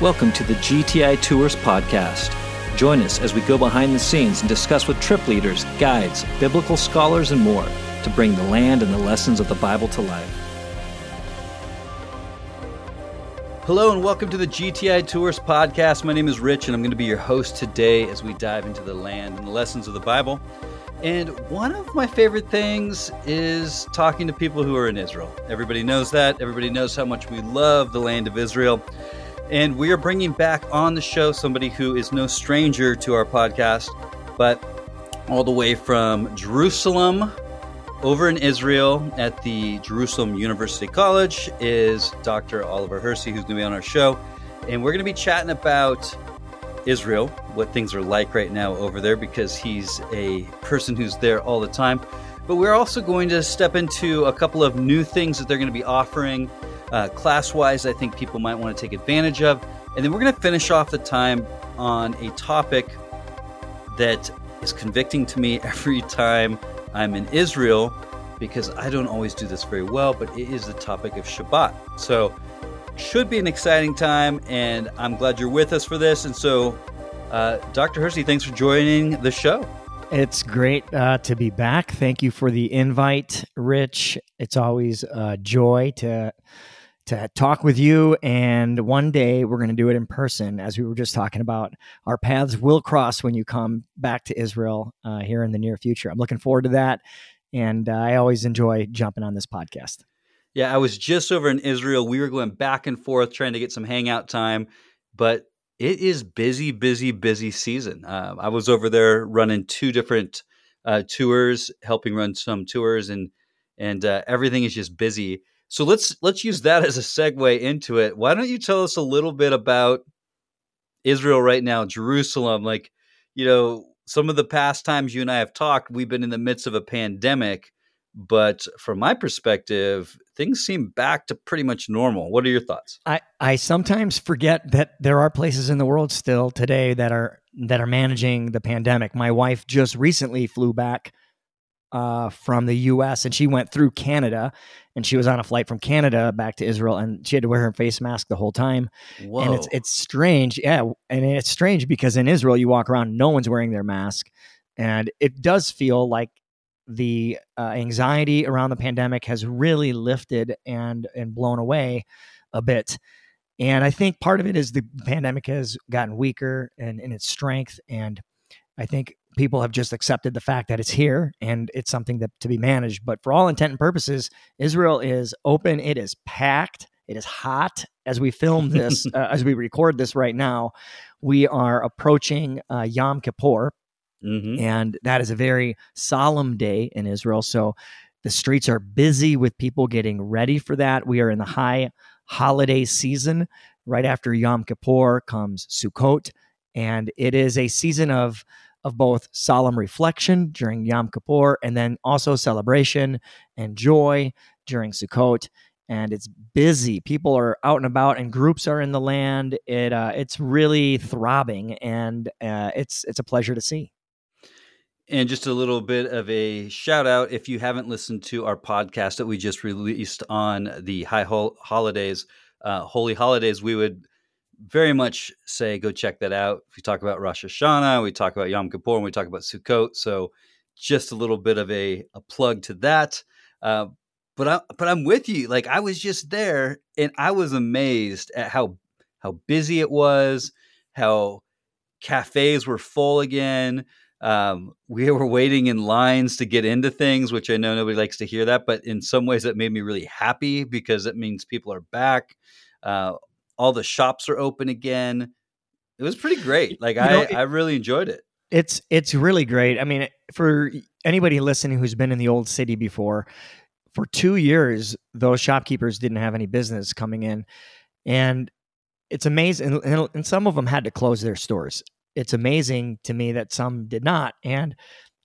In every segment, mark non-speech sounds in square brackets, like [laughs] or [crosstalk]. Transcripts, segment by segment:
Welcome to the GTI Tours podcast. Join us as we go behind the scenes and discuss with trip leaders, guides, biblical scholars, and more to bring the land and the lessons of the Bible to life. Hello, and welcome to the GTI Tours podcast. My name is Rich, and I'm going to be your host today as we dive into the land and the lessons of the Bible. And one of my favorite things is talking to people who are in Israel. Everybody knows that. Everybody knows how much we love the land of Israel. And we are bringing back on the show somebody who is no stranger to our podcast, but all the way from Jerusalem over in Israel at the Jerusalem University College is Dr. Oliver Hersey, who's going to be on our show. And we're going to be chatting about Israel, what things are like right now over there, because he's a person who's there all the time. But we're also going to step into a couple of new things that they're going to be offering uh, class wise, I think people might want to take advantage of. And then we're going to finish off the time on a topic that is convicting to me [laughs] every time I'm in Israel because I don't always do this very well, but it is the topic of Shabbat. So, should be an exciting time, and I'm glad you're with us for this. And so, uh, Dr. Hersey, thanks for joining the show. It's great uh, to be back. Thank you for the invite, Rich. It's always a joy to to talk with you. And one day we're going to do it in person, as we were just talking about. Our paths will cross when you come back to Israel uh, here in the near future. I'm looking forward to that. And uh, I always enjoy jumping on this podcast. Yeah, I was just over in Israel. We were going back and forth trying to get some hangout time, but it is busy, busy, busy season. Uh, I was over there running two different uh, tours, helping run some tours, and and uh, everything is just busy. So let's let's use that as a segue into it. Why don't you tell us a little bit about Israel right now, Jerusalem? Like, you know, some of the past times you and I have talked, we've been in the midst of a pandemic, but from my perspective, things seem back to pretty much normal. What are your thoughts? I, I sometimes forget that there are places in the world still today that are that are managing the pandemic. My wife just recently flew back uh, from the U.S. and she went through Canada, and she was on a flight from Canada back to Israel, and she had to wear her face mask the whole time. Whoa. And it's it's strange, yeah, and it's strange because in Israel you walk around, no one's wearing their mask, and it does feel like the uh, anxiety around the pandemic has really lifted and and blown away a bit. And I think part of it is the pandemic has gotten weaker and in its strength, and I think people have just accepted the fact that it's here and it's something that to be managed. But for all intent and purposes, Israel is open. It is packed. It is hot as we film [laughs] this, uh, as we record this right now. We are approaching uh, Yom Kippur, mm-hmm. and that is a very solemn day in Israel. So the streets are busy with people getting ready for that. We are in the high holiday season. Right after Yom Kippur comes Sukkot, and it is a season of of both solemn reflection during Yom Kippur and then also celebration and joy during Sukkot. And it's busy. People are out and about, and groups are in the land. It uh, it's really throbbing, and uh, it's it's a pleasure to see. And just a little bit of a shout out if you haven't listened to our podcast that we just released on the high hol- holidays, uh, holy holidays, we would very much say go check that out. If we talk about Rosh Hashanah, we talk about Yom Kippur, and we talk about Sukkot. So just a little bit of a, a plug to that. Uh, but I but I'm with you. Like I was just there, and I was amazed at how how busy it was, how cafes were full again. Um, we [laughs] were waiting in lines to get into things, which I know nobody likes to hear that, but in some ways that made me really happy because it means people are back. Uh, all the shops are open again. It was pretty great. Like I, know, I really enjoyed it. It's it's really great. I mean, for anybody listening who's been in the old city before, for two years those shopkeepers didn't have any business coming in, and it's amazing. And, and some of them had to close their stores. It's amazing to me that some did not, and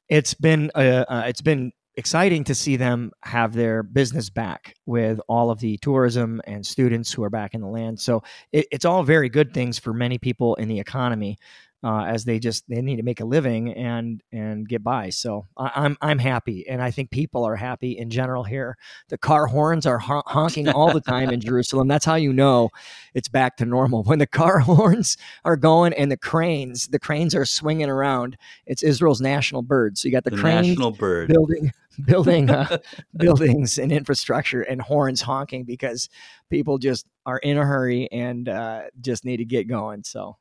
it's been uh, uh, it's been exciting to see them have their business back with all of the tourism and students who are back in the land. So it, it's all very good things for many people in the economy. Uh, as they just they need to make a living and and get by. So I, I'm I'm happy, and I think people are happy in general here. The car horns are hon- honking all the time in [laughs] Jerusalem. That's how you know it's back to normal when the car [laughs] horns are going and the cranes the cranes are swinging around. It's Israel's national bird. So you got the, The cranes national bird. building [laughs] building uh, buildings and infrastructure and horns honking because people just are in a hurry and uh, just need to get going. So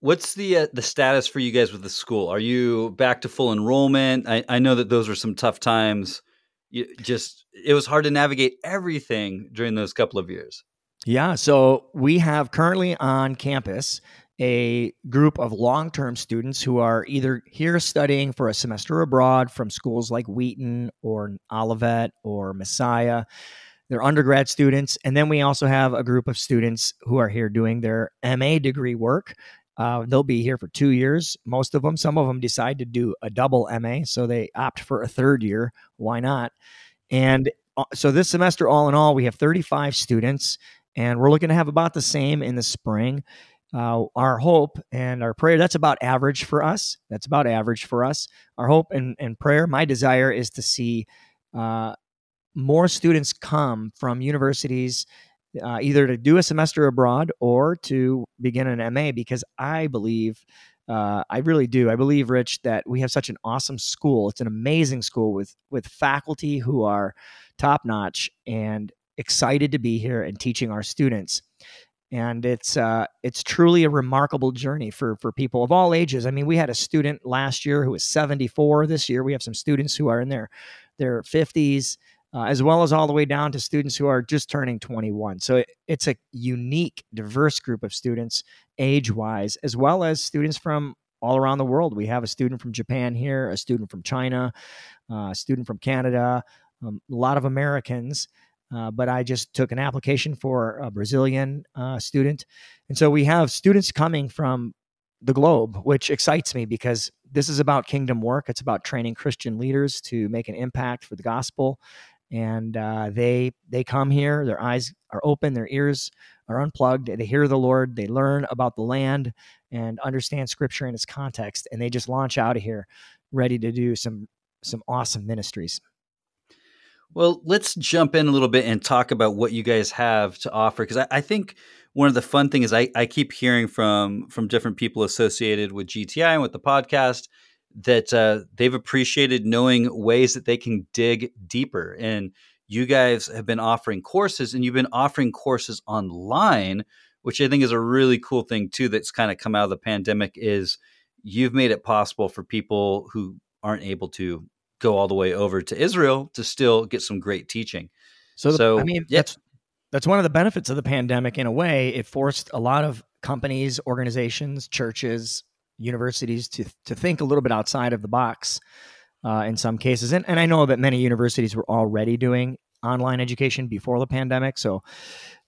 What's the uh, the status for you guys with the school? Are you back to full enrollment? I, I know that those were some tough times. You just it was hard to navigate everything during those couple of years. yeah, so we have currently on campus a group of long-term students who are either here studying for a semester abroad from schools like Wheaton or Olivet or Messiah. They're undergrad students, and then we also have a group of students who are here doing their MA degree work. Uh, they'll be here for two years. Most of them, some of them decide to do a double MA, so they opt for a third year. Why not? And uh, so this semester, all in all, we have 35 students, and we're looking to have about the same in the spring. Uh, our hope and our prayer, that's about average for us. That's about average for us. Our hope and, and prayer, my desire is to see uh, more students come from universities uh, either to do a semester abroad or to begin an MA because I believe, uh, I really do. I believe, Rich, that we have such an awesome school. It's an amazing school with with faculty who are top notch and excited to be here and teaching our students. And it's uh, it's truly a remarkable journey for for people of all ages. I mean, we had a student last year who was 74. This year, we have some students who are in their their 50s uh, as well as all the way down to students who are just turning 21. So it, it's a unique, diverse group of students, age wise, as well as students from all around the world. We have a student from Japan here, a student from China, uh, a student from Canada, um, a lot of Americans. Uh, but I just took an application for a Brazilian uh, student. And so we have students coming from the globe, which excites me because this is about kingdom work. It's about training Christian leaders to make an impact for the gospel and uh, they they come here their eyes are open their ears are unplugged they hear the lord they learn about the land and understand scripture in its context and they just launch out of here ready to do some some awesome ministries. Well, let's jump in a little bit and talk about what you guys have to offer because I, I think one of the fun things I, I keep hearing from from different people associated with GTI and with the podcast that uh, they've appreciated knowing ways that they can dig deeper. And you guys have been offering courses, and you've been offering courses online, which I think is a really cool thing too. That's kind of come out of the pandemic. Is you've made it possible for people who aren't able to go all the way over to Israel to still get some great teaching. so, the- So, i mean yeah. that's that's one of the benefits of the pandemic in a way it forced a lot of companies organizations churches universities to to think a little bit outside of the box uh, in some cases. And, and I know that many universities were already doing online education before the pandemic. So,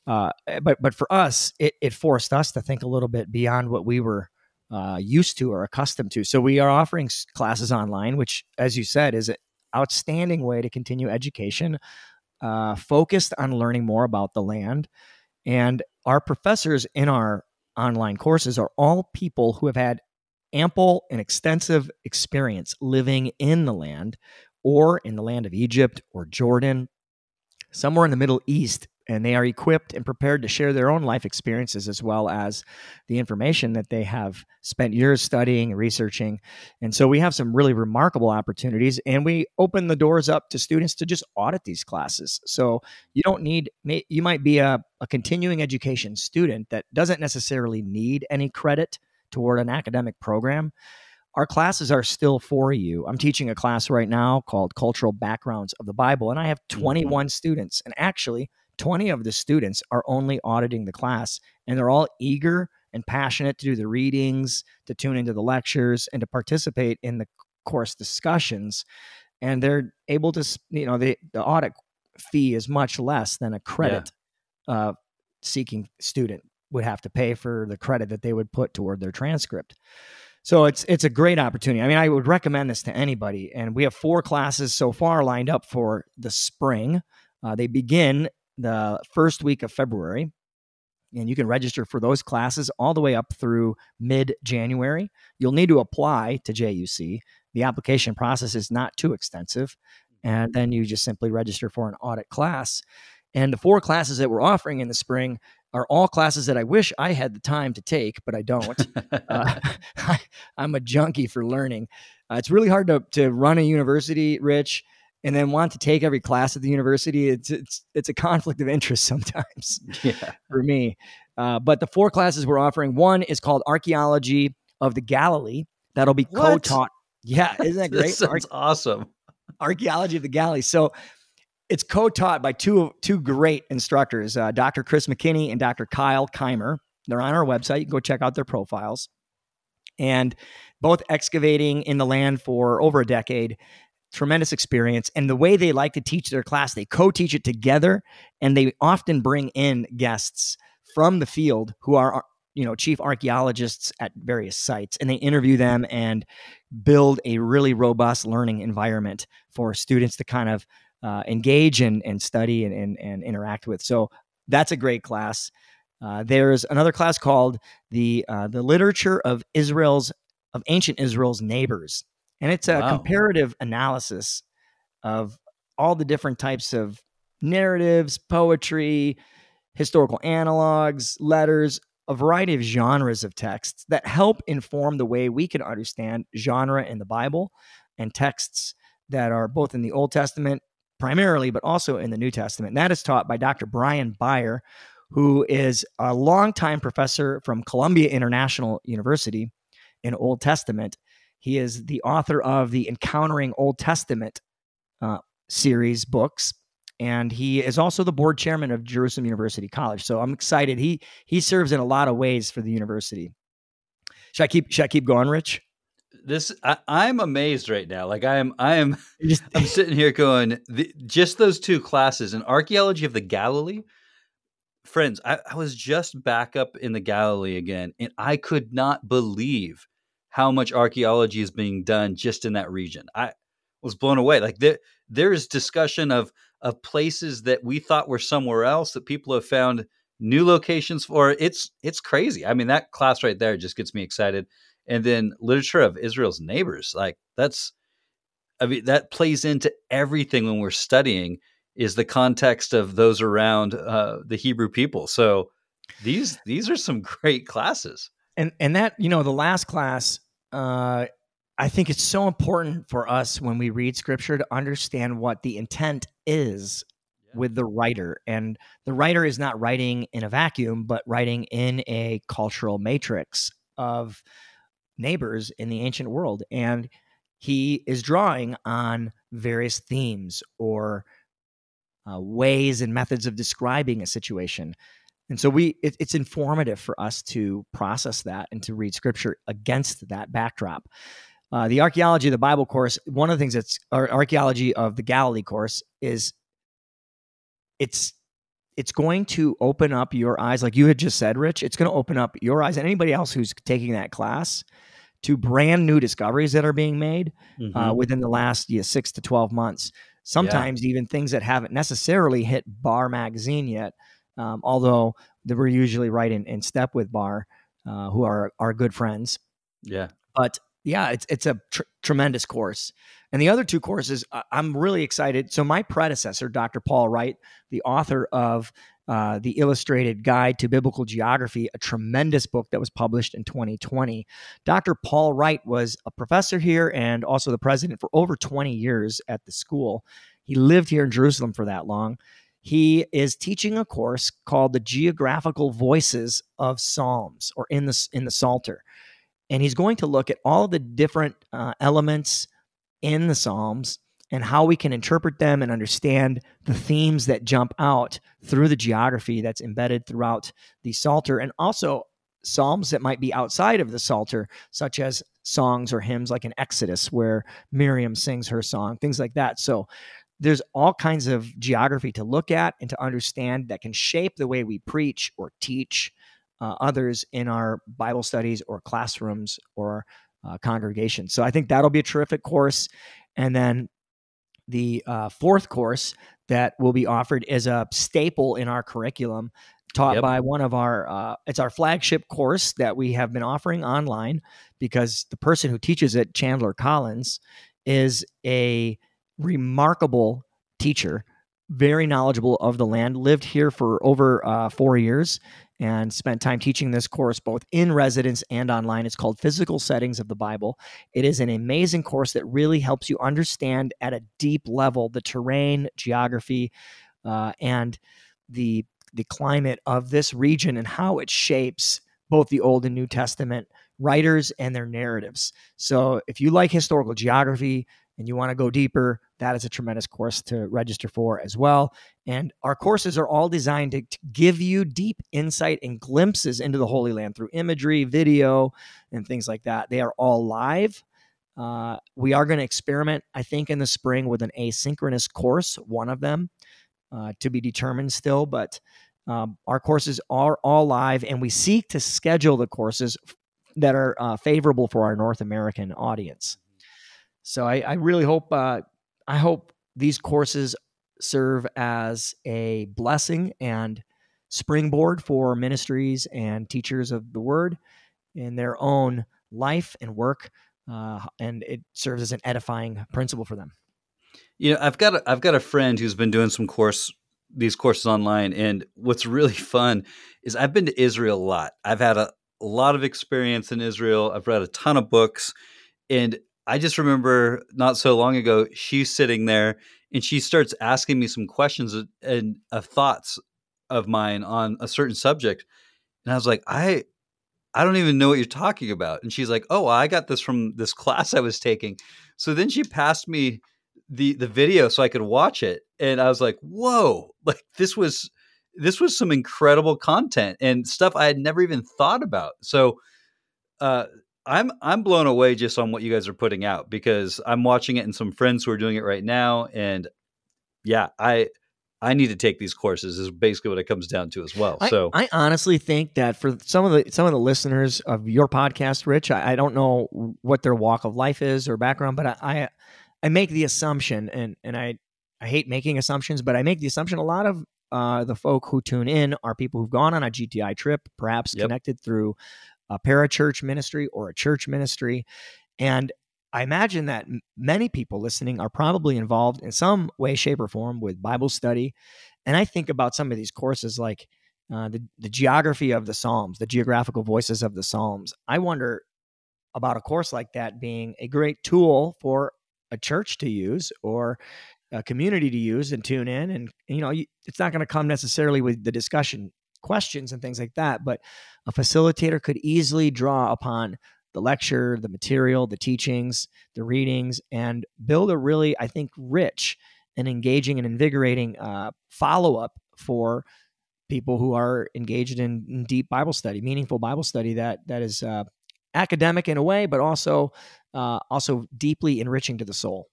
uh, but but for us, it, it forced us to think a little bit beyond what we were uh, used to or accustomed to. So we are offering classes online, which, as you said, is an outstanding way to continue education, uh, focused on learning more about the land. And our professors in our online courses are all people who have had ample and extensive experience living in the land or in the land of Egypt or Jordan, somewhere in the Middle East. And they are equipped and prepared to share their own life experiences as well as the information that they have spent years studying researching. And so we have some really remarkable opportunities, and we open the doors up to students to just audit these classes. So you don't need, you might be a, a continuing education student that doesn't necessarily need any credit toward an academic program, our classes are still for you. I'm teaching a class right now called Cultural Backgrounds of the Bible, and I have 21 students. And actually, 20 of the students are only auditing the class, and they're all eager and passionate to do the readings, to tune into the lectures, and to participate in the course discussions. And they're able to, you know, the, the audit fee is much less than a credit uh, seeking student would have to pay for the credit that they would put toward their transcript. So it's it's a great opportunity. I mean, I would recommend this to anybody. And we have four classes so far lined up for the spring. Uh, they begin the first week of February, and you can register for those classes all the way up through mid January. You'll need to apply to JUC. The application process is not too extensive, and then you just simply register for an audit class. And the four classes that we're offering in the spring are all classes that I wish I had the time to take, but I don't. uh, [laughs] [laughs] I, am a junkie for learning. Uh, it's really hard to, to run a university, Rich, and then want to take every class at the university. It's it's it's a conflict of interest [laughs] sometimes yeah. for me. Uh, but the four classes we're offering, one is called Archaeology of the Galilee. That'll be co-taught. Yeah, isn't that great? That's awesome. Archaeology of the Galilee. So it's co-taught by two two great instructors, uh, Dr. Chris McKinney and Dr. Kyle Keimer. They're on our website. You can go check out their profiles. And both excavating in the land for over a decade, tremendous experience. And the way they like to teach their class, they co-teach it together, and they often bring in guests from the field who are you know chief archaeologists at various sites and they interview them and build a really robust learning environment for students to kind of uh, engage and, and study and, and, and, interact with. So that's a great class. Uh, there's another class called the uh, the literature of Israel's of ancient Israel's neighbors, and it's a wow. comparative analysis of all the different types of narratives, poetry, historical analogs, letters, a variety of genres of texts that help inform the way we can understand genre in the Bible and texts that are both in the Old Testament primarily, but also in the New Testament. And that is taught by Dr. Bryan Beyer, who is a longtime professor from Columbia International University in Old Testament. He is the author of the Encountering Old Testament uh, series books, and he is also the board chairman of Jerusalem University College. So I'm excited. He he serves in a lot of ways for the university. Should I keep Should I keep going, Rich? This I, am amazed right now. Like I am, I am, [laughs] I'm sitting here going, the, just those two classes in archaeology of the Galilee. Friends, I, I was just back up in the Galilee again, and I could not believe how much archaeology is being done just in that region. I was blown away. Like there, there is discussion of of places that we thought were somewhere else that people have found new locations for. It's it's crazy. I mean, that class right there just gets me excited and then literature of Israel's neighbors. Like that's, I mean, that plays into everything when we're studying is the context of those around uh, the Hebrew people. So these these are some great classes. And and that you know the last class, uh, I think it's so important for us when we read Scripture to understand what the intent is with the writer. And the writer is not writing in a vacuum, but writing in a cultural matrix of neighbors in the ancient world. And he is drawing on various themes or uh, ways and methods of describing a situation. And so we it, it's informative for us to process that and to read scripture against that backdrop. Uh, the archaeology of the Bible course, one of the things that's our archaeology of the Galilee course is it's it's going to open up your eyes, like you had just said, Rich. It's going to open up your eyes and anybody else who's taking that class to brand new discoveries that are being made uh, mm-hmm. uh, within the last yeah, six to 12 months. Sometimes yeah. even things that haven't necessarily hit Bar Magazine yet, um, although we're usually right in, in step with Bar, uh, who are our good friends. Yeah. But yeah, it's it's a tr- tremendous course. And the other two courses, I'm really excited. So my predecessor, Dr. Paul Wright, the author of uh, the Illustrated Guide to Biblical Geography, a tremendous book that was published in 2020. Dr. Paul Wright was a professor here and also the president for over 20 years at the school. He lived here in Jerusalem for that long. He is teaching a course called the Geographical Voices of Psalms, or in the in the Psalter, and he's going to look at all the different uh, elements in the Psalms and how we can interpret them and understand the themes that jump out through the geography that's embedded throughout the Psalter and also psalms that might be outside of the Psalter, such as songs or hymns like in Exodus, where Miriam sings her song, things like that. So there's all kinds of geography to look at and to understand that can shape the way we preach or teach uh, others in our Bible studies or classrooms or uh, congregations. So I think that'll be a terrific course. And then the uh, fourth course that will be offered is a staple in our curriculum taught Yep. by one of our uh, it's our flagship course that we have been offering online because the person who teaches it chandler collins is a remarkable teacher very knowledgeable of the land lived here for over uh, four years and spent time teaching this course both in residence and online it's called physical settings of the bible it is an amazing course that really helps you understand at a deep level the terrain geography uh, and the the climate of this region and how it shapes both the Old and New Testament writers and their narratives. So, if you like historical geography and you want to go deeper, that is a tremendous course to register for as well. And our courses are all designed to, to give you deep insight and glimpses into the Holy Land through imagery, video, and things like that. They are all live. Uh, we are going to experiment, I think, in the spring with an asynchronous course, one of them uh, to be determined still, but um, our courses are all live, and we seek to schedule the courses that are uh, favorable for our North American audience. So I, I really hope uh, I hope these courses serve as a blessing and springboard for ministries and teachers of the Word in their own life and work, uh, and it serves as an edifying principle for them. You know, I've got a, I've got a friend who's been doing some course these courses online, and what's really [laughs] fun is I've been to Israel a lot. I've had a, a lot of experience in Israel. I've read a ton of books, and I just remember not so long ago she's sitting there and she starts asking me some questions and uh, thoughts of mine on a certain subject, and I was like, I I don't even know what you're talking about. And she's like, Oh, I got this from this class I was taking. So then she passed me the the video so I could watch it, and I was like, "Whoa! Like this was this was some incredible content and stuff I had never even thought about." So, uh, I'm I'm blown away just on what you guys are putting out because I'm watching it and some friends who are doing it right now, and yeah, I I need to take these courses is basically what it comes down to as well. I, so I honestly think that for some of the some of the listeners of your podcast, Rich, I, I don't know what their walk of life is or background, but I, I I make the assumption, and and I I hate making assumptions, but I make the assumption a lot of uh, the folk who tune in are people who've gone on a GTI trip, perhaps Yep. connected through a parachurch ministry or a church ministry, and I imagine that many people listening are probably involved in some way, shape, or form with Bible study. And I think about some of these courses like uh, the, the geography of the Psalms, the geographical voices of the Psalms. I wonder about a course like that being a great tool for a church to use or a community to use and tune in. And, you know, it's not going to come necessarily with the discussion questions and things like that, but a facilitator could easily draw upon the lecture, the material, the teachings, the readings, and build a really, I think, rich and engaging and invigorating uh, follow up for people who are engaged in, in deep Bible study, meaningful Bible study that that is uh, academic in a way, but also uh, also deeply enriching to the soul.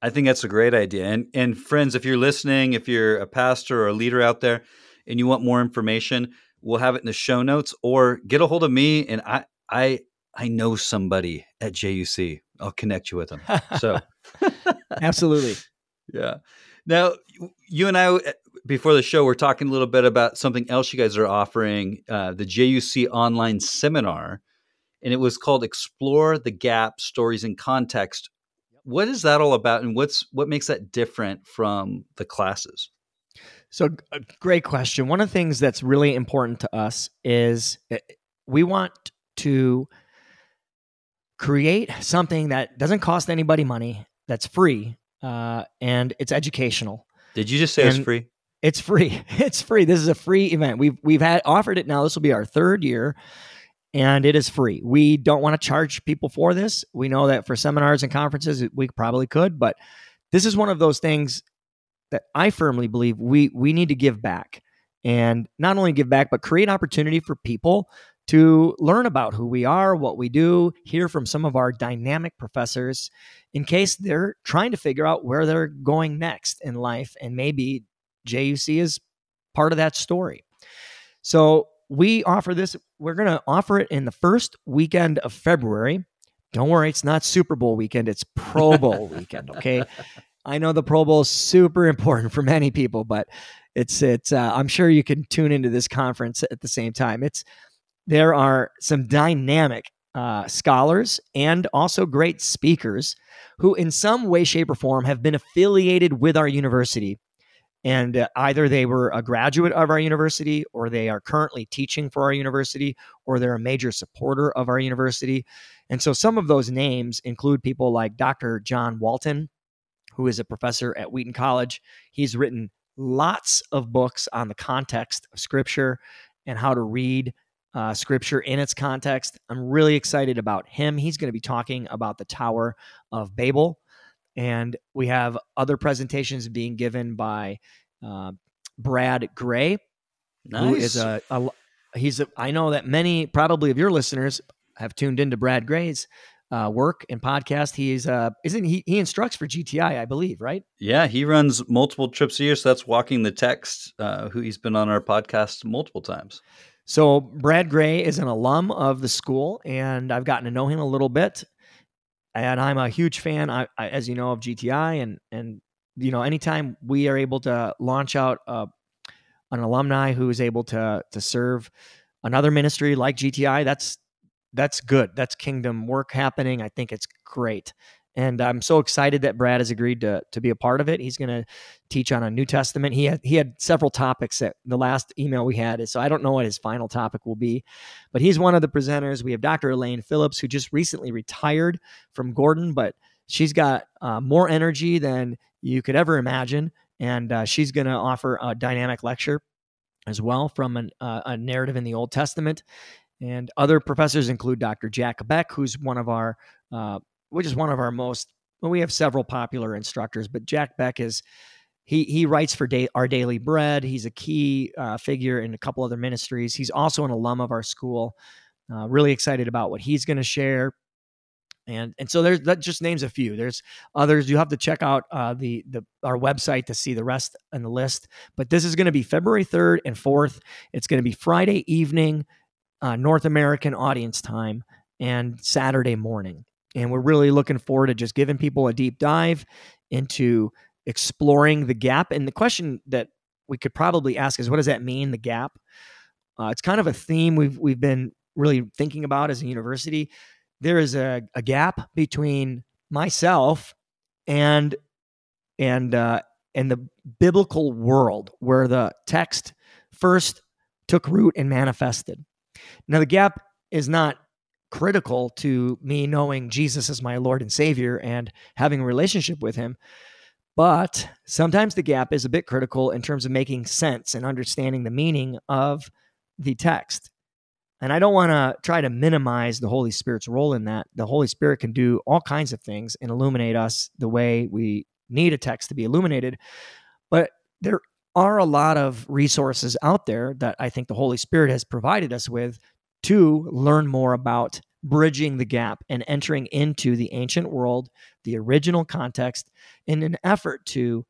I think that's a great idea. And and friends, if you're listening, if you're a pastor or a leader out there and you want more information, we'll have it in the show notes or get a hold of me and I I I know somebody at JUC. I'll connect you with them. So, [laughs] absolutely. yeah. Now, you and I before the show we're talking a little bit about something else you guys are offering, uh, the JUC online seminar, and it was called Explore the Gap: Stories in Context. What is that all about, and what's what makes that different from the classes? So, a great question. One of the things that's really important to us is uh, we want to create something that doesn't cost anybody money, that's free, uh, and it's educational. Did you just say it's free? It's free. [laughs] It's free. This is a free event. We've we've had offered it now. This will be our third year, and it is free. We don't want to charge people for this. We know that for seminars and conferences, we probably could, but this is one of those things that I firmly believe we we need to give back, and not only give back, but create an opportunity for people to learn about who we are, what we do, hear from some of our dynamic professors in case they're trying to figure out where they're going next in life and maybe JUC is part of that story. So we offer this, we're going to offer it in the first weekend of February. Don't worry, it's not Super Bowl weekend, it's Pro Bowl [laughs] weekend, okay? I know the Pro Bowl is super [laughs] important for many people, but it's it's. Uh, I'm sure you can tune into this conference at the same time. It's there are some dynamic uh, scholars and also great speakers who, in some way, shape, or form, have been affiliated with our university. And uh, either they were a graduate of our university, or they are currently teaching for our university, or they're a major supporter of our university. And so some of those names include people like Dr. John Walton, who is a professor at Wheaton College. He's written lots of books on the context of Scripture and how to read uh, scripture in its context. I'm really excited about him. He's going to be talking about the Tower of Babel. And we have other presentations being given by uh, Brad Gray, nice. who is a, a he's a, I know that many probably of your listeners have tuned into Brad Gray's uh, work and podcast. He's uh, isn't he? He instructs for GTI, I believe, right? Yeah, he runs multiple trips a year. So that's walking the text. Uh, who he's been on our podcast multiple times. So Brad Gray is an alum of the school, and I've gotten to know him a little bit. And I'm a huge fan, I, I, as you know, of GTI, and and you know, anytime we are able to launch out uh, an alumni who is able to to serve another ministry like GTI, that's that's good. That's kingdom work happening. I think it's great and I'm so excited that Brad has agreed to to be a part of it. He's going to teach on a New Testament. He had he had several topics that the last email we had, so I don't know what his final topic will be, but he's one of the presenters. We have Dr. Elaine Phillips, who just recently retired from Gordon, but she's got uh, more energy than you could ever imagine, and uh, she's going to offer a dynamic lecture as well from an, uh, a narrative in the Old Testament. And other professors include Dr. Jack Beck, who's one of our uh, which is one of our most well, we have several popular instructors, but Jack Beck is he he writes for day, our daily bread. He's a key uh, figure in a couple other ministries. He's also an alum of our school. Uh, really excited about what he's going to share. And and so there's that just names a few. There's others. You have to check out uh, the the our website to see the rest and the list. But this is going to be February third and fourth. It's going to be Friday evening, uh, North American audience time, and Saturday morning. And we're really looking forward to just giving people a deep dive into exploring the gap. And the question that we could probably ask is what does that mean, the gap? Uh, it's kind of a theme we've, we've been really thinking about as a university. There is a, a gap between myself and and uh, and the biblical world where the text first took root and manifested. Now the gap is not critical to me knowing Jesus as my Lord and Savior and having a relationship with Him. But sometimes the gap is a bit critical in terms of making sense and understanding the meaning of the text. And I don't want to try to minimize the Holy Spirit's role in that. The Holy Spirit can do all kinds of things and illuminate us the way we need a text to be illuminated. But there are a lot of resources out there that I think the Holy Spirit has provided us with to learn more about bridging the gap and entering into the ancient world, the original context, in an effort to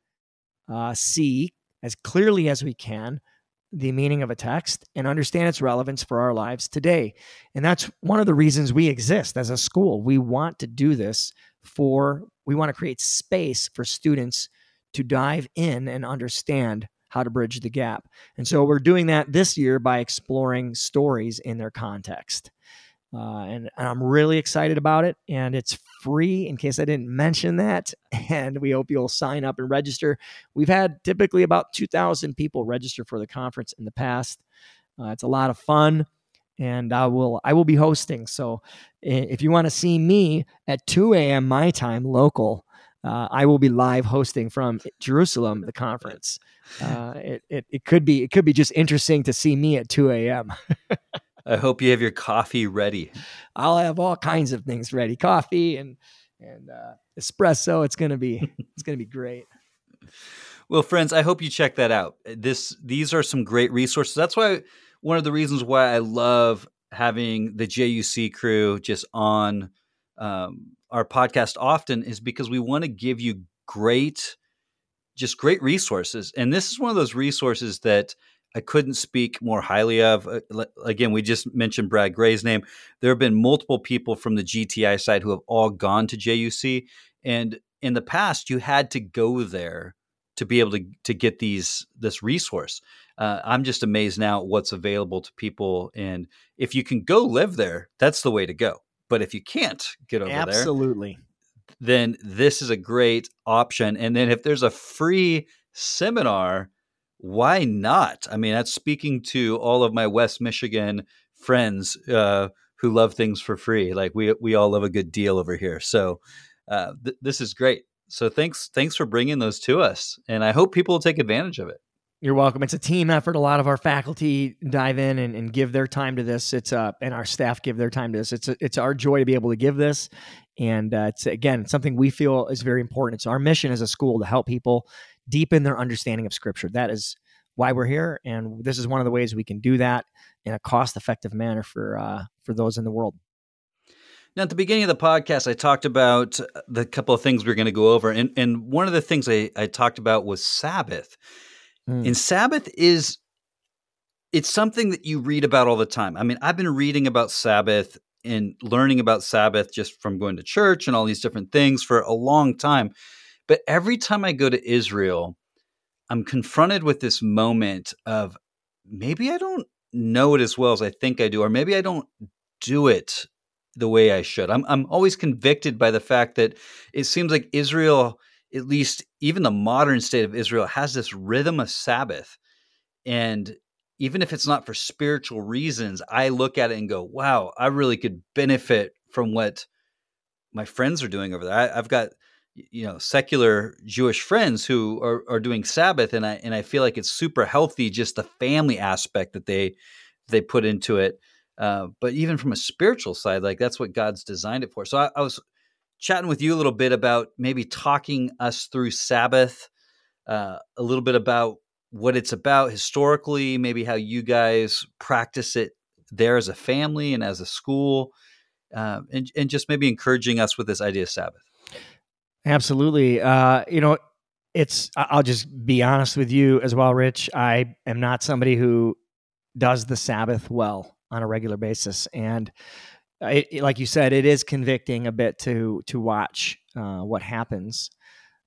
uh, see as clearly as we can the meaning of a text and understand its relevance for our lives today. And that's one of the reasons we exist as a school. We want to do this for, we want to create space for students to dive in and understand how to bridge the gap. And so we're doing that this year by exploring stories in their context. Uh, and, and, I'm really excited about it. And it's free in case I didn't mention that. [laughs] And we hope you'll sign up and register. We've had typically about 2,000 people register for the conference in the past. Uh, it's a lot of fun. And I will I will be hosting. So if you want to see me at 2 a.m. my time local, uh, I will be live hosting from Jerusalem the conference. [laughs] Uh, it, it it could be it could be just interesting to see me at 2 a.m. [laughs] I hope you have your coffee ready. I'll have all kinds of things ready, coffee and and uh, espresso. It's gonna be [laughs] it's gonna be great. Well, friends, I hope you check that out. This these are some great resources. That's why one of the reasons why I love having the JUC crew just on um, our podcast often is because we want to give you great, just great resources. And this is one of those resources that I couldn't speak more highly of. Uh, again, we just mentioned Brad Gray's name. There have been multiple people from the GTI side who have all gone to JUC. And in the past, you had to go there to be able to to get these this resource. Uh, I'm just amazed now at what's available to people, and if you can go live there, that's the way to go. But if you can't get over Absolutely. there, Absolutely. then this is a great option. And then if there's a free seminar, why not? I mean, that's speaking to all of my West Michigan friends uh, who love things for free. Like we we all love a good deal over here. So uh, th- this is great. So thanks thanks for bringing those to us, and I hope people will take advantage of it. You're welcome. It's a team effort. A lot of our faculty dive in and, and give their time to this. It's uh, and our staff give their time to this. It's a, it's our joy to be able to give this, and uh, it's again something we feel is very important. It's our mission as a school to help people deepen their understanding of Scripture. That is why we're here, and this is one of the ways we can do that in a cost-effective manner for uh, for those in the world. Now, at the beginning of the podcast, I talked about the couple of things we are going to go over, and and one of the things I, I talked about was Sabbath. Mm. And Sabbath is it's something that you read about all the time. I mean, I've been reading about Sabbath and learning about Sabbath just from going to church and all these different things for a long time. But every time I go to Israel, I'm confronted with this moment of maybe I don't know it as well as I think I do, or maybe I don't do it the way I should. I'm I'm always convicted by the fact that it seems like Israel, at least even the modern state of Israel, has this rhythm of Sabbath. And even if it's not for spiritual reasons, I look at it and go, wow, I really could benefit from what my friends are doing over there. I, have got you know secular Jewish friends who are, are doing Sabbath, and I and I feel like it's super healthy, just the family aspect that they they put into it. Uh, but even from a spiritual side, like that's what God's designed it for. So I, I, was chatting with you a little bit about maybe talking us through Sabbath, uh, a little bit about what it's about historically, maybe how you guys practice it there as a family and as a school, uh, and, and just maybe encouraging us with this idea of Sabbath. Absolutely. Uh, you know, it's, I'll just be honest with you as well, Rich. I am not somebody who does the Sabbath well on a regular basis. And it, like you said, it is convicting a bit to to watch uh, what happens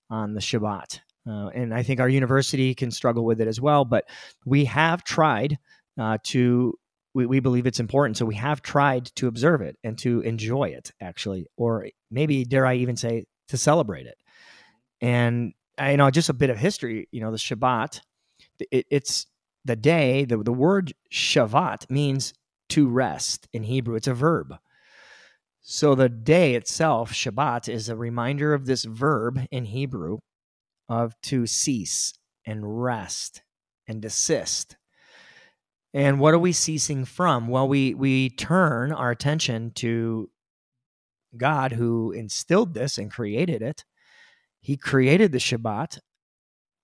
on the Shabbat. Uh, and I think our university can struggle with it as well. But we have tried uh, to. We, we believe it's important, so we have tried to observe it and to enjoy it, actually, or maybe dare I even say to celebrate it. And I you know just a bit of history. You know, the Shabbat. It, it's the day. The the word Shabbat means to rest in Hebrew. It's a verb. So the day itself, Shabbat, is a reminder of this verb in Hebrew of to cease and rest and desist. And what are we ceasing from? Well, we we turn our attention to God who instilled this and created it. He created the Shabbat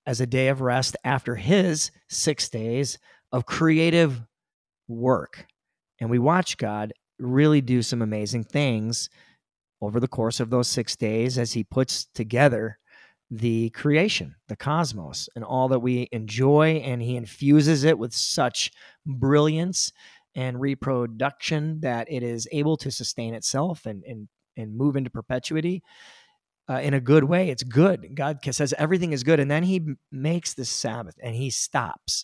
as a day of rest after his 6 days of creative work. And we watch God really do some amazing things over the course of those six days as he puts together the creation, the cosmos, and all that we enjoy. And he infuses it with such brilliance and reproduction that it is able to sustain itself and, and, and move into perpetuity. Uh, in a good way. It's good. God says everything is good. And then he makes the Sabbath and he stops.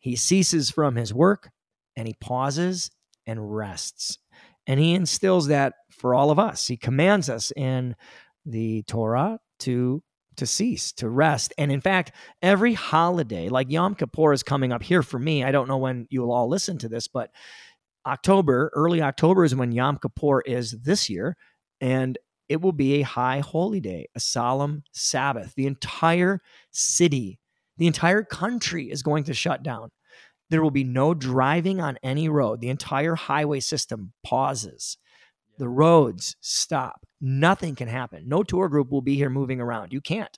He ceases from his work and he pauses and rests. And he instills that for all of us. He commands us in the Torah to to cease, to rest. And in fact, every holiday, like Yom Kippur is coming up here for me. I don't know when you'll all listen to this, but October, early October is when Yom Kippur is this year. And it will be a high holy day, a solemn Sabbath. The entire city, the entire country is going to shut down. There will be no driving on any road. The entire highway system pauses. The roads stop. Nothing can happen. No tour group will be here moving around. You can't.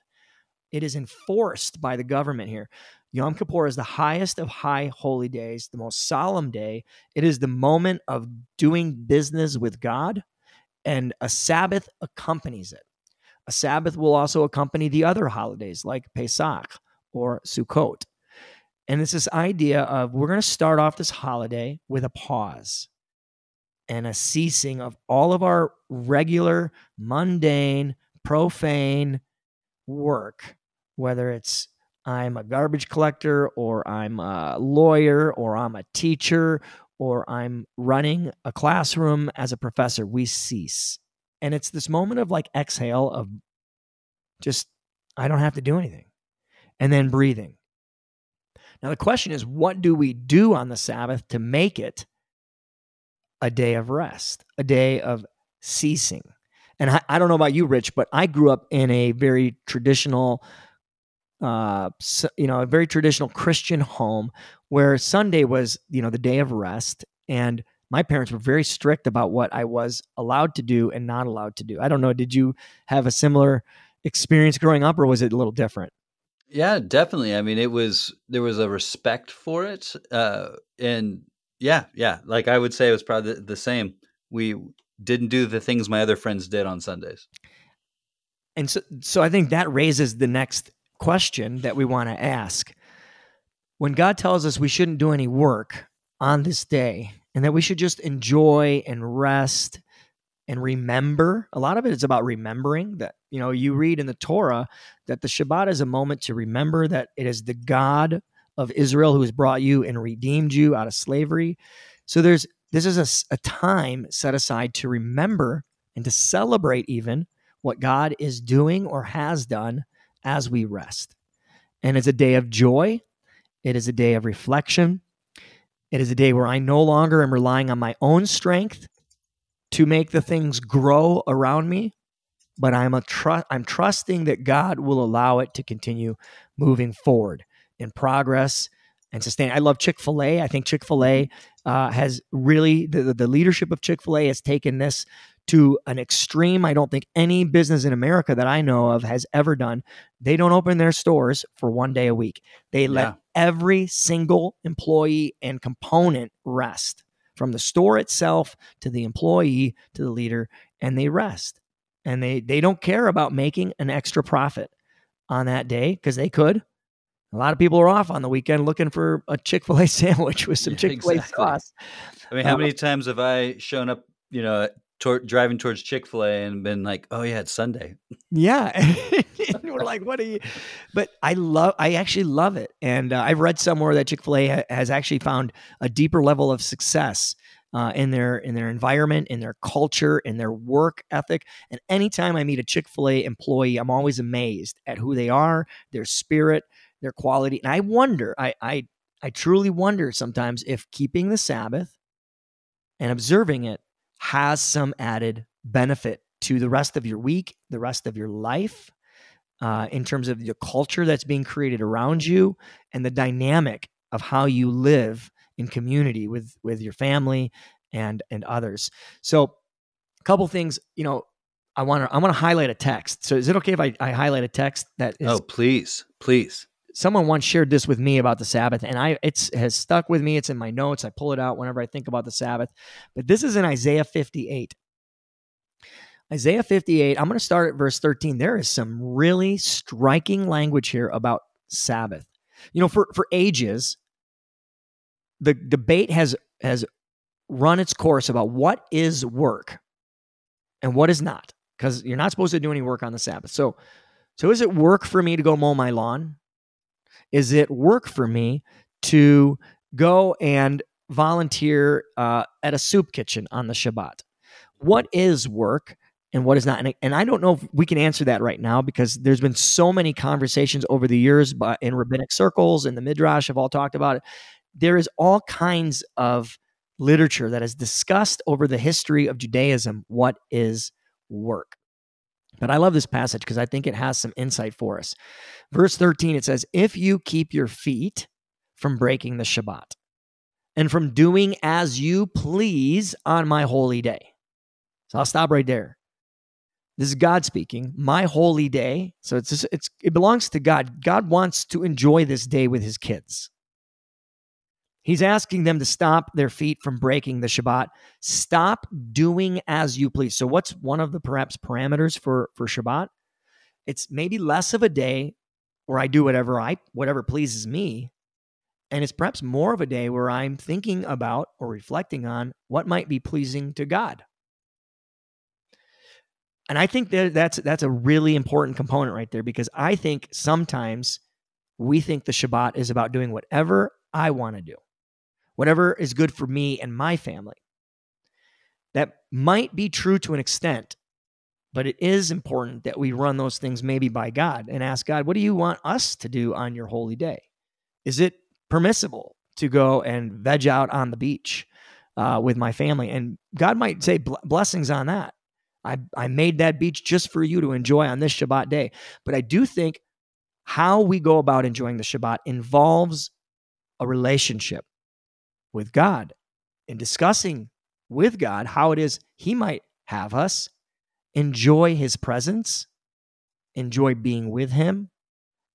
It is enforced by the government here. Yom Kippur is the highest of high holy days, the most solemn day. It is the moment of doing business with God, and a Sabbath accompanies it. A Sabbath will also accompany the other holidays like Pesach or Sukkot. And it's this idea of we're going to start off this holiday with a pause and a ceasing of all of our regular, mundane, profane work, whether it's I'm a garbage collector or I'm a lawyer or I'm a teacher or I'm running a classroom as a professor, we cease. And it's this moment of like exhale of just, I don't have to do anything. And then breathing. Now, the question is, what do we do on the Sabbath to make it a day of rest, a day of ceasing? And I, I don't know about you, Rich, but I grew up in a very traditional, uh, you know, a very traditional Christian home where Sunday was, you know, the day of rest. And my parents were very strict about what I was allowed to do and not allowed to do. I don't know. Did you have a similar experience growing up or was it a little different? Yeah, definitely. I mean, it was there was a respect for it, uh, and yeah, yeah. Like I would say, it was probably the, the same. We didn't do the things my other friends did on Sundays. And so, so I think that raises the next question that we want to ask. When God tells us we shouldn't do any work on this day and that we should just enjoy and rest and remember. A lot of it is about remembering that, you know, you read in the Torah that the Shabbat is a moment to remember that it is the God of Israel who has brought you and redeemed you out of slavery. So there's this is a, a time set aside to remember and to celebrate even what God is doing or has done as we rest. And it's a day of joy. It is a day of reflection. It is a day where I no longer am relying on my own strength to make the things grow around me, but I'm a tr- I'm trusting that God will allow it to continue moving forward in progress and sustain. I love Chick Fil A. I think Chick Fil A uh, has really the the leadership of Chick Fil A has taken this to an extreme. I don't think any business in America that I know of has ever done. They don't open their stores for one day a week. They let yeah. every single employee and component rest from the store itself to the employee to the leader, and they rest. And they, they don't care about making an extra profit on that day because they could. A lot of people are off on the weekend looking for a Chick fil A [laughs] sandwich with some Chick fil A exactly. sauce. I mean, how uh, many times have I shown up, you know, tor- driving towards Chick Fil A and been like, "Oh yeah, it's Sunday." Yeah, [laughs] [laughs] we're like, "What are you?" But I love. I actually love it, and uh, I've read somewhere that Chick Fil A ha- has actually found a deeper level of success uh, in their in their environment, in their culture, in their work ethic. And anytime I meet a Chick Fil A employee, I'm always amazed at who they are, their spirit, their quality, and I wonder. I I I truly wonder sometimes if keeping the Sabbath and observing it has some added benefit to the rest of your week, the rest of your life, uh, in terms of the culture that's being created around you and the dynamic of how you live in community with with your family and and others. So, a couple things, you know, I want to I want to highlight a text. So, is it okay if I, I highlight a text that is? Oh, please, please someone once shared this with me about the Sabbath, and I it's has stuck with me. It's in my notes. I pull it out whenever I think about the Sabbath. But this is in Isaiah 58. Isaiah 58, I'm going to start at verse 13. There is some really striking language here about Sabbath. You know, for, for ages, the debate has has run its course about what is work and what is not, because you're not supposed to do any work on the Sabbath. So, so is it work for me to go mow my lawn? Is it work for me to go and volunteer uh, at a soup kitchen on the Shabbat? What is work? and what is not. And, and I don't know if we can answer that right now because there's been so many conversations over the years but in rabbinic circles and the Midrash have all talked about it. There is all kinds of literature that has discussed over the history of Judaism what is work. But I love this passage because I think it has some insight for us. Verse 13, it says, If you keep your feet from breaking the Shabbat and from doing as you please on my holy day. So I'll stop right there. This is God speaking, my holy day. So it's, just, it's it belongs to God. God wants to enjoy this day with his kids. He's asking them to stop their feet from breaking the Shabbat. Stop doing as you please. So, what's one of the perhaps parameters for for Shabbat? It's maybe less of a day where I do whatever I whatever pleases me, and it's perhaps more of a day where I'm thinking about or reflecting on what might be pleasing to God. And I think that that's that's a really important component right there because I think sometimes we think the Shabbat is about doing whatever I want to do, whatever is good for me and my family. That might be true to an extent, but it is important that we run those things maybe by God and ask God, what do you want us to do on your holy day? Is it permissible to go and veg out on the beach uh, with my family? And God might say blessings on that. I, I made that beach just for you to enjoy on this Shabbat day. But I do think how we go about enjoying the Shabbat involves a relationship with God and discussing with God how it is He might have us enjoy His presence, enjoy being with Him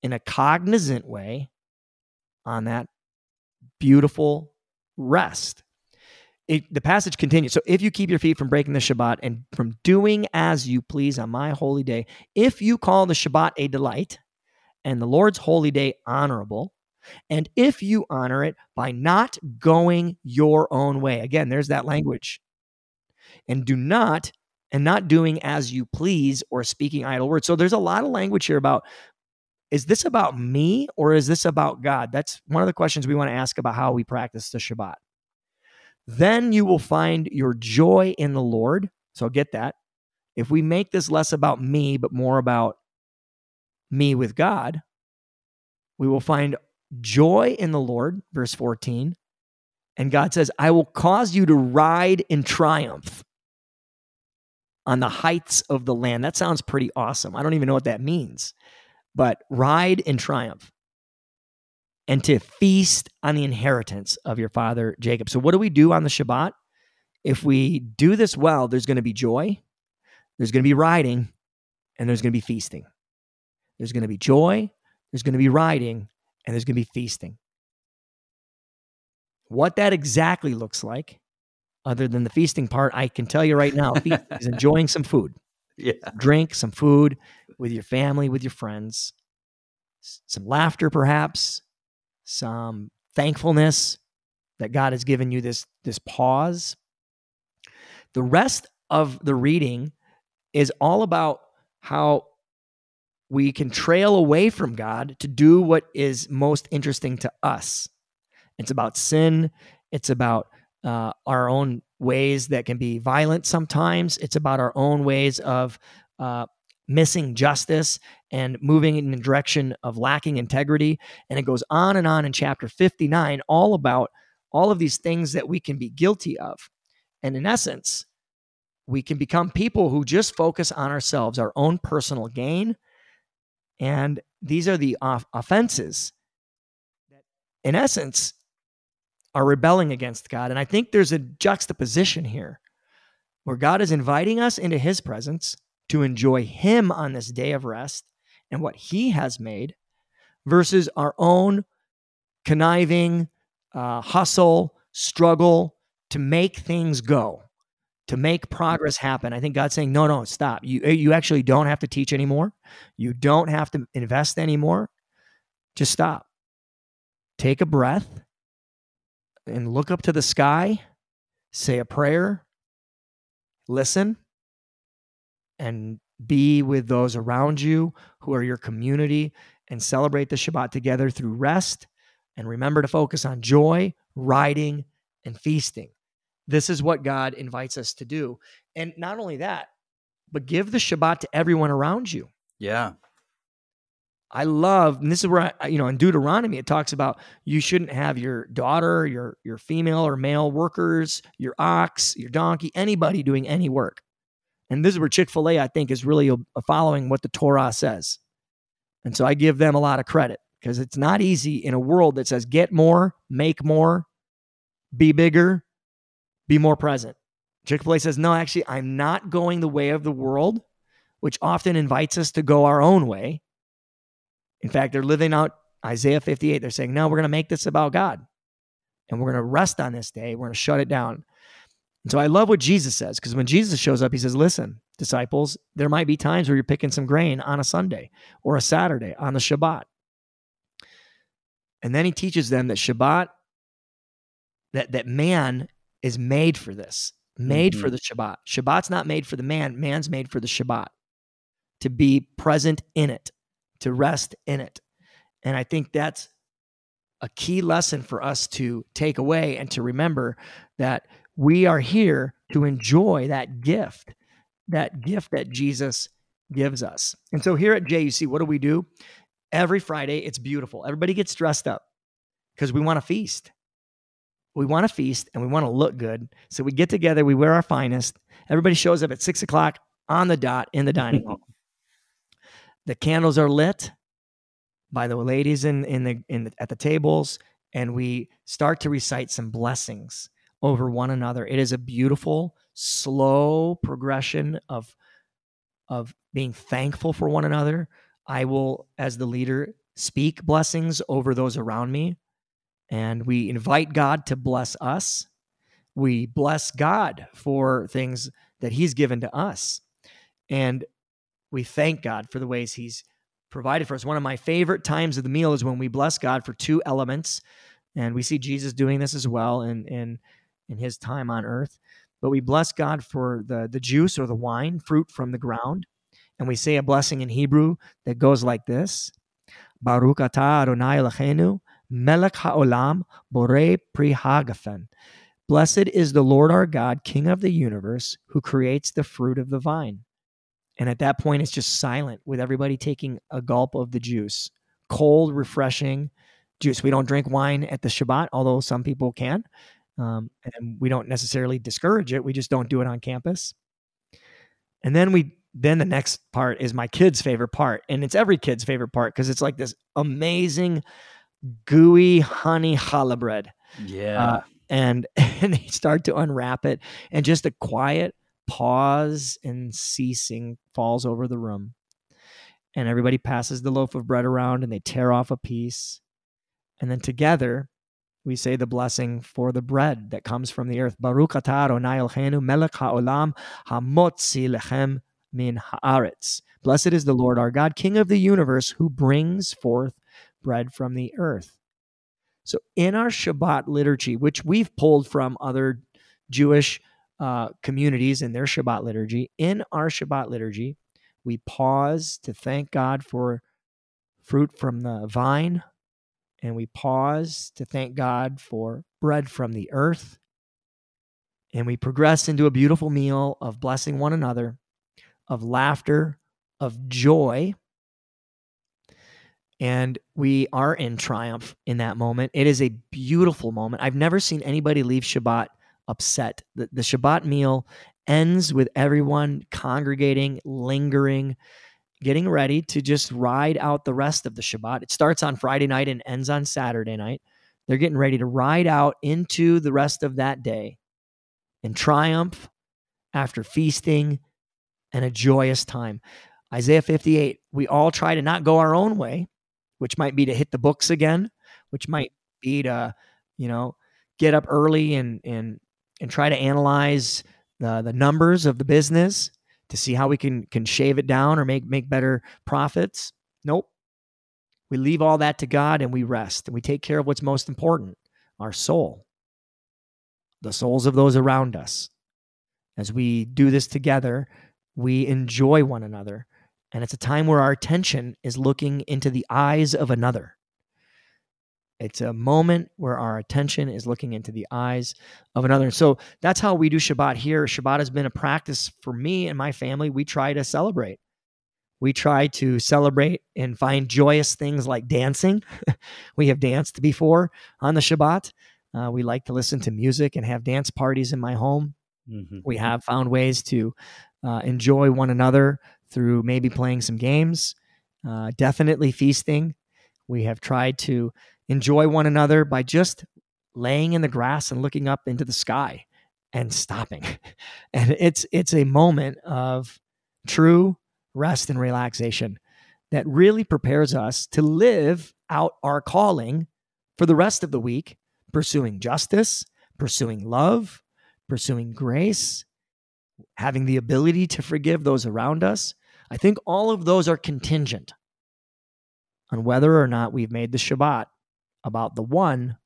in a cognizant way on that beautiful rest. It, the passage continues. So, if you keep your feet from breaking the Shabbat and from doing as you please on my holy day, if you call the Shabbat a delight and the Lord's holy day honorable, and if you honor it by not going your own way, again, there's that language, and do not, and not doing as you please or speaking idle words. So there's a lot of language here about is this about me or is this about God? That's one of the questions we want to ask about how we practice the Shabbat. Then you will find your joy in the Lord. So get that. If we make this less about me, but more about me with God, we will find joy in the Lord, verse 14. And God says, I will cause you to ride in triumph on the heights of the land. That sounds pretty awesome. I don't even know what that means, but ride in triumph and to feast on the inheritance of your father Jacob. So, what do we do on the Shabbat? If we do this well, there's going to be joy, there's going to be riding, and there's going to be feasting. There's going to be joy, there's going to be riding, and there's going to be feasting. What that exactly looks like, other than the feasting part, I can tell you right now, is [laughs] enjoying some food. Yeah. Drink some food with your family, with your friends, some laughter perhaps, some thankfulness that God has given you this, this pause. The rest of the reading is all about how we can trail away from God to do what is most interesting to us. It's about sin. It's about uh, our own ways that can be violent sometimes. It's about our own ways of uh, missing justice and moving in the direction of lacking integrity. And it goes on and on in chapter 59, all about all of these things that we can be guilty of. And in essence, we can become people who just focus on ourselves, our own personal gain. And these are the off- offenses that, in essence, are rebelling against God. And I think there's a juxtaposition here where God is inviting us into his presence to enjoy Him on this day of rest and what He has made versus our own conniving, uh, hustle, struggle to make things go, to make progress happen. I think God's saying, no, no, stop. You, eh, you actually don't have to teach anymore. You don't have to invest anymore. Just stop. Take a breath and look up to the sky, say a prayer, listen, and be with those around you who are your community and celebrate the Shabbat together through rest. And remember to focus on joy, riding, and feasting. This is what God invites us to do. And not only that, but give the Shabbat to everyone around you. Yeah. I love, and this is where I, you know, in Deuteronomy, it talks about you shouldn't have your daughter, your your female or male workers, your ox, your donkey, anybody doing any work. And this is where Chick fil A, I think, is really following what the Torah says. And so I give them a lot of credit because it's not easy in a world that says get more, make more, be bigger, be more present. Chick fil A says, no, actually, I'm not going the way of the world, which often invites us to go our own way. In fact, they're living out Isaiah 58. They're saying, no, we're going to make this about God and we're going to rest on this day. We're going to shut it down. And so I love what Jesus says because when Jesus shows up, he says, Listen, disciples, there might be times where you're picking some grain on a Sunday or a Saturday on the Shabbat. And then he teaches them that Shabbat, that, that man is made for this. made for Mhm. the Shabbat. Shabbat's not made for the man, man's made for the Shabbat. To be present in it, to rest in it. And I think that's a key lesson for us to take away and to remember that we are here to enjoy that gift, that gift that Jesus gives us. And so here at JUC, what do we do? Every Friday, it's beautiful. Everybody gets dressed up because we want to feast. We want to feast and we want to look good. So we get together, we wear our finest. Everybody shows up at six o'clock on the dot in the dining hall. [laughs] The candles are lit by the ladies in in the in the, at the tables, and we start to recite some blessings over one another. It is a beautiful, slow progression of of being thankful for one another. I will, as the leader, speak blessings over those around me, and we invite God to bless us. We bless God for things that He's given to us, and we thank God for the ways He's provided for us. One of my favorite times of the meal is when we bless God for two elements, and we see Jesus doing this as well in in in His time on earth. But we bless God for the the juice or the wine, fruit from the ground, and we say a blessing in Hebrew that goes like this: Baruch atah Adonai Eloheinu, Melech haolam, borei pri. Blessed is the Lord our God, King of the universe, who creates the fruit of the vine. And at that point, it's just silent with everybody taking a gulp of the juice. Cold, refreshing juice. We don't drink wine at the Shabbat, although some people can. Um, and we don't necessarily discourage it. We just don't do it on campus. And then we then the next part is my kid's favorite part. And it's every kid's favorite part because it's like this amazing gooey honey challah bread. Yeah. uh, and [laughs] and they start to unwrap it and just a quiet pause and ceasing falls over the room. And everybody passes the loaf of bread around and they tear off a piece. And then together we say the blessing for the bread that comes from the earth. Baruch adonai Eloheinu melech haolam hamotzi lechem min haaretz. Blessed is the lord our god king of the universe who brings forth bread from the earth so in our Shabbat liturgy, which we've pulled from other Jewish uh, communities in their Shabbat liturgy, in our Shabbat liturgy, we pause to thank God for fruit from the vine, and we pause to thank God for bread from the earth. And we progress into a beautiful meal of blessing one another, of laughter, of joy, and we are in triumph in that moment. It is a beautiful moment. I've never seen anybody leave Shabbat upset. The, the Shabbat meal ends with everyone congregating, lingering, getting ready to just ride out the rest of the Shabbat. It starts on Friday night and ends on Saturday night. They're getting ready to ride out into the rest of that day in triumph after feasting and a joyous time. Isaiah 58, we all try to not go our own way, which might be to hit the books again, which mm. might be to, you know, get up early and and and try to analyze the the numbers of the business to see how we can can shave it down or make make better profits. Nope. We leave all that to God and we rest and we take care of what's most important, our soul. The souls of those around us. As we do this together, we enjoy one another and it's a time where our attention is looking into the eyes of another. It's a moment where our attention is looking into the eyes of another. So that's how we do Shabbat here. Shabbat has been a practice for me and my family. We try to celebrate. We try to celebrate and find joyous things like dancing. [laughs] we have danced before on the Shabbat. Uh, we like to listen to music and have dance parties in my home. Mhm. We have found ways to uh, enjoy one another through maybe playing some games, uh, definitely feasting. We have tried to enjoy one another by just laying in the grass and looking up into the sky and stopping. [laughs] And it's it's a moment of true rest and relaxation that really prepares us to live out our calling for the rest of the week, pursuing justice, pursuing love, pursuing grace, having the ability to forgive those around us. I think all of those are contingent on whether or not we've made the Shabbat about the one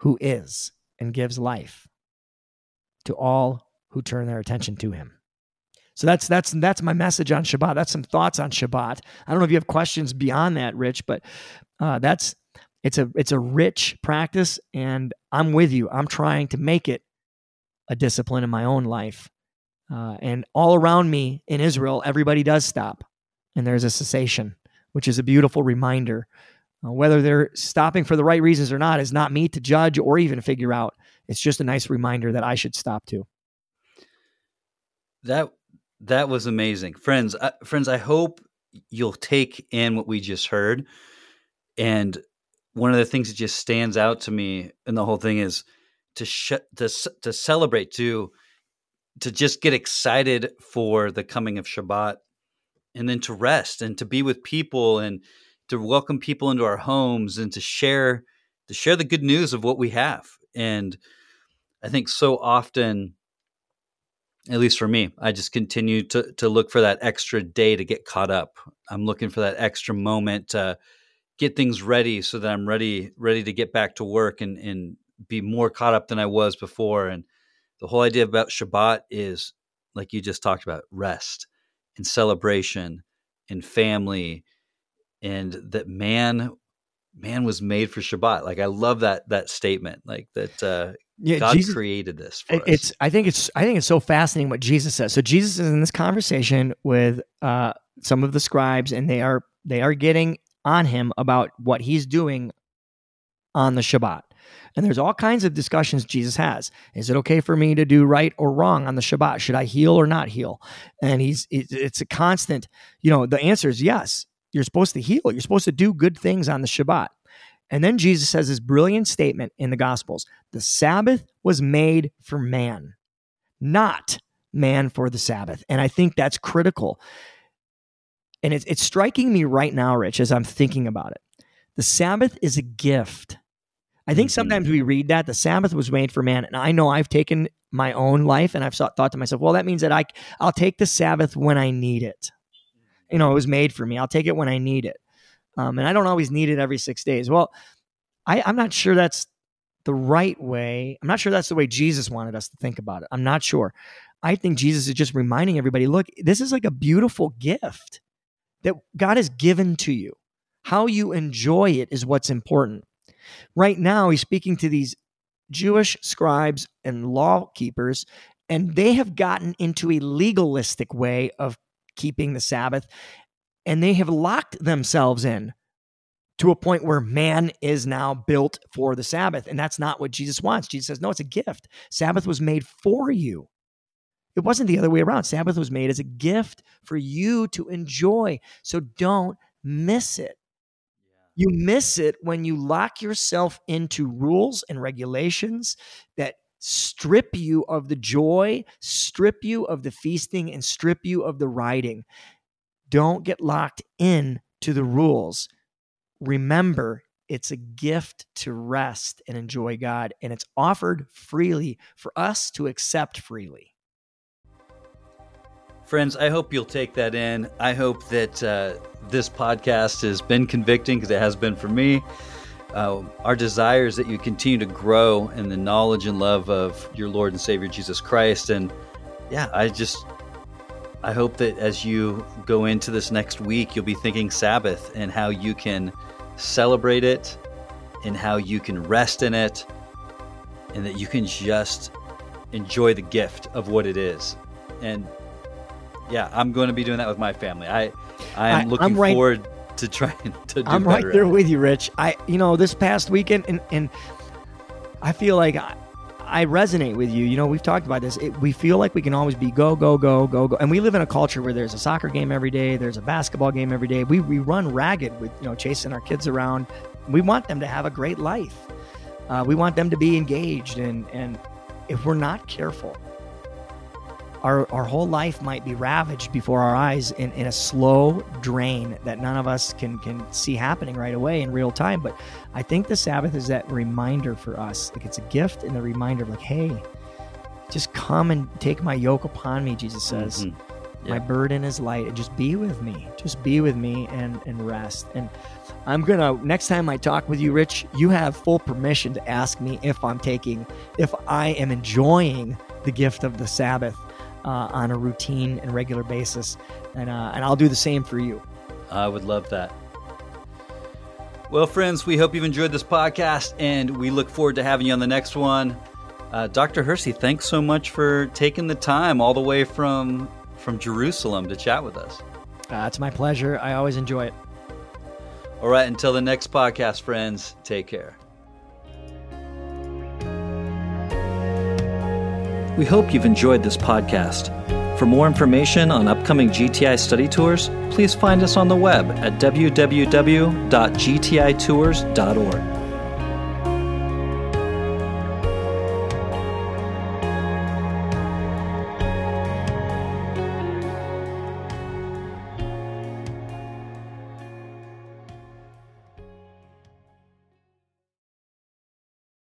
who is and gives life to all who turn their attention to him. So that's that's that's my message on Shabbat. That's some thoughts on Shabbat. I don't know if you have questions beyond that, Rich, but uh, that's it's a it's a rich practice, and I'm with you. I'm trying to make it a discipline in my own life. Uh, and all around me in Israel, everybody does stop, and there's a cessation, which is a beautiful reminder. Uh, whether they're stopping for the right reasons or not is not me to judge or even figure out. It's just a nice reminder that I should stop too. That that was amazing, friends. Uh, friends, I hope you'll take in what we just heard. And one of the things that just stands out to me in the whole thing is to sh- to to celebrate, to to just get excited for the coming of Shabbat, and then to rest and to be with people and to welcome people into our homes and to share to share the good news of what we have. And I think so often at least for me, I just continue to to look for that extra day to get caught up. I'm looking for that extra moment to get things ready so that I'm ready ready to get back to work and and be more caught up than I was before. And the whole idea about Shabbat is like you just talked about rest and celebration and family and that man man was made for Shabbat. Like I love that that statement. Like that uh yeah, God Jesus, created this it's, I think it's I think it's so fascinating what Jesus says. So Jesus is in this conversation with uh, some of the scribes, and they are they are getting on him about what he's doing on the Shabbat. And there's all kinds of discussions Jesus has. Is it okay for me to do right or wrong on the Shabbat? Should I heal or not heal? And he's it's a constant. You know, the answer is yes. You're supposed to heal. You're supposed to do good things on the Shabbat. And then Jesus says this brilliant statement in the Gospels the Sabbath was made for man, not man for the Sabbath. And I think that's critical. And it's, it's striking me right now, Rich, as I'm thinking about it. The Sabbath is a gift. I think mm-hmm. sometimes we read that the Sabbath was made for man. And I know I've taken my own life and I've thought to myself, well, that means that I, I'll take the Sabbath when I need it. You know, it was made for me. I'll take it when I need it. Um, and I don't always need it every six days. Well, I, I'm not sure that's the right way. I'm not sure that's the way Jesus wanted us to think about it. I'm not sure. I think Jesus is just reminding everybody look, this is like a beautiful gift that God has given to you. How you enjoy it is what's important. Right now, he's speaking to these Jewish scribes and law keepers, and they have gotten into a legalistic way of keeping the Sabbath and they have locked themselves in to a point where man is now built for the Sabbath. And that's not what Jesus wants. Jesus says, no, it's a gift. Sabbath was made for you. It wasn't the other way around. Sabbath was made as a gift for you to enjoy. So don't miss it. You miss it when you lock yourself into rules and regulations that strip you of the joy, strip you of the feasting, and strip you of the riding. Don't get locked in to the rules. Remember, it's a gift to rest and enjoy God, and it's offered freely for us to accept freely. Friends, I hope you'll take that in. I hope that uh, this podcast has been convicting because it has been for me. Uh, our desire is that you continue to grow in the knowledge and love of your Lord and Savior Jesus Christ. And yeah, I just I hope that as you go into this next week, you'll be thinking Sabbath and how you can celebrate it and how you can rest in it and that you can just enjoy the gift of what it is. And yeah, I'm going to be doing that with my family. I I am I, looking right, forward to trying [laughs] to do that. I'm right there with you, Rich. I you know, this past weekend and and I feel like I, I resonate with you. You know, we've talked about this. It, we feel like we can always be go, go, go, go, go. And we live in a culture where there's a soccer game every day, there's a basketball game every day. We, we run ragged with, you know, chasing our kids around. We want them to have a great life. Uh, we want them to be engaged. And, and if we're not careful, our, our whole life might be ravaged before our eyes in, in a slow drain that none of us can can see happening right away in real time. But I think the Sabbath is that reminder for us. Like it's a gift and a reminder of like, hey, just come and take my yoke upon me, Jesus says. Mm-hmm. Yeah. My burden is light and just be with me. Just be with me and and rest. And I'm gonna next time I talk with you, Rich, you have full permission to ask me if I'm taking if I am enjoying the gift of the Sabbath uh, on a routine and regular basis, and uh, and I'll do the same for you. I would love that. Well, friends, we hope you've enjoyed this podcast, and we look forward to having you on the next one. Uh, Dr. Hersey, thanks so much for taking the time all the way from from Jerusalem to chat with us. Uh, it's my pleasure. I always enjoy it. All right, until the next podcast, friends, take care. We hope you've enjoyed this podcast. For more information on upcoming GTI study tours, please find us on the web at www.gtitours.org.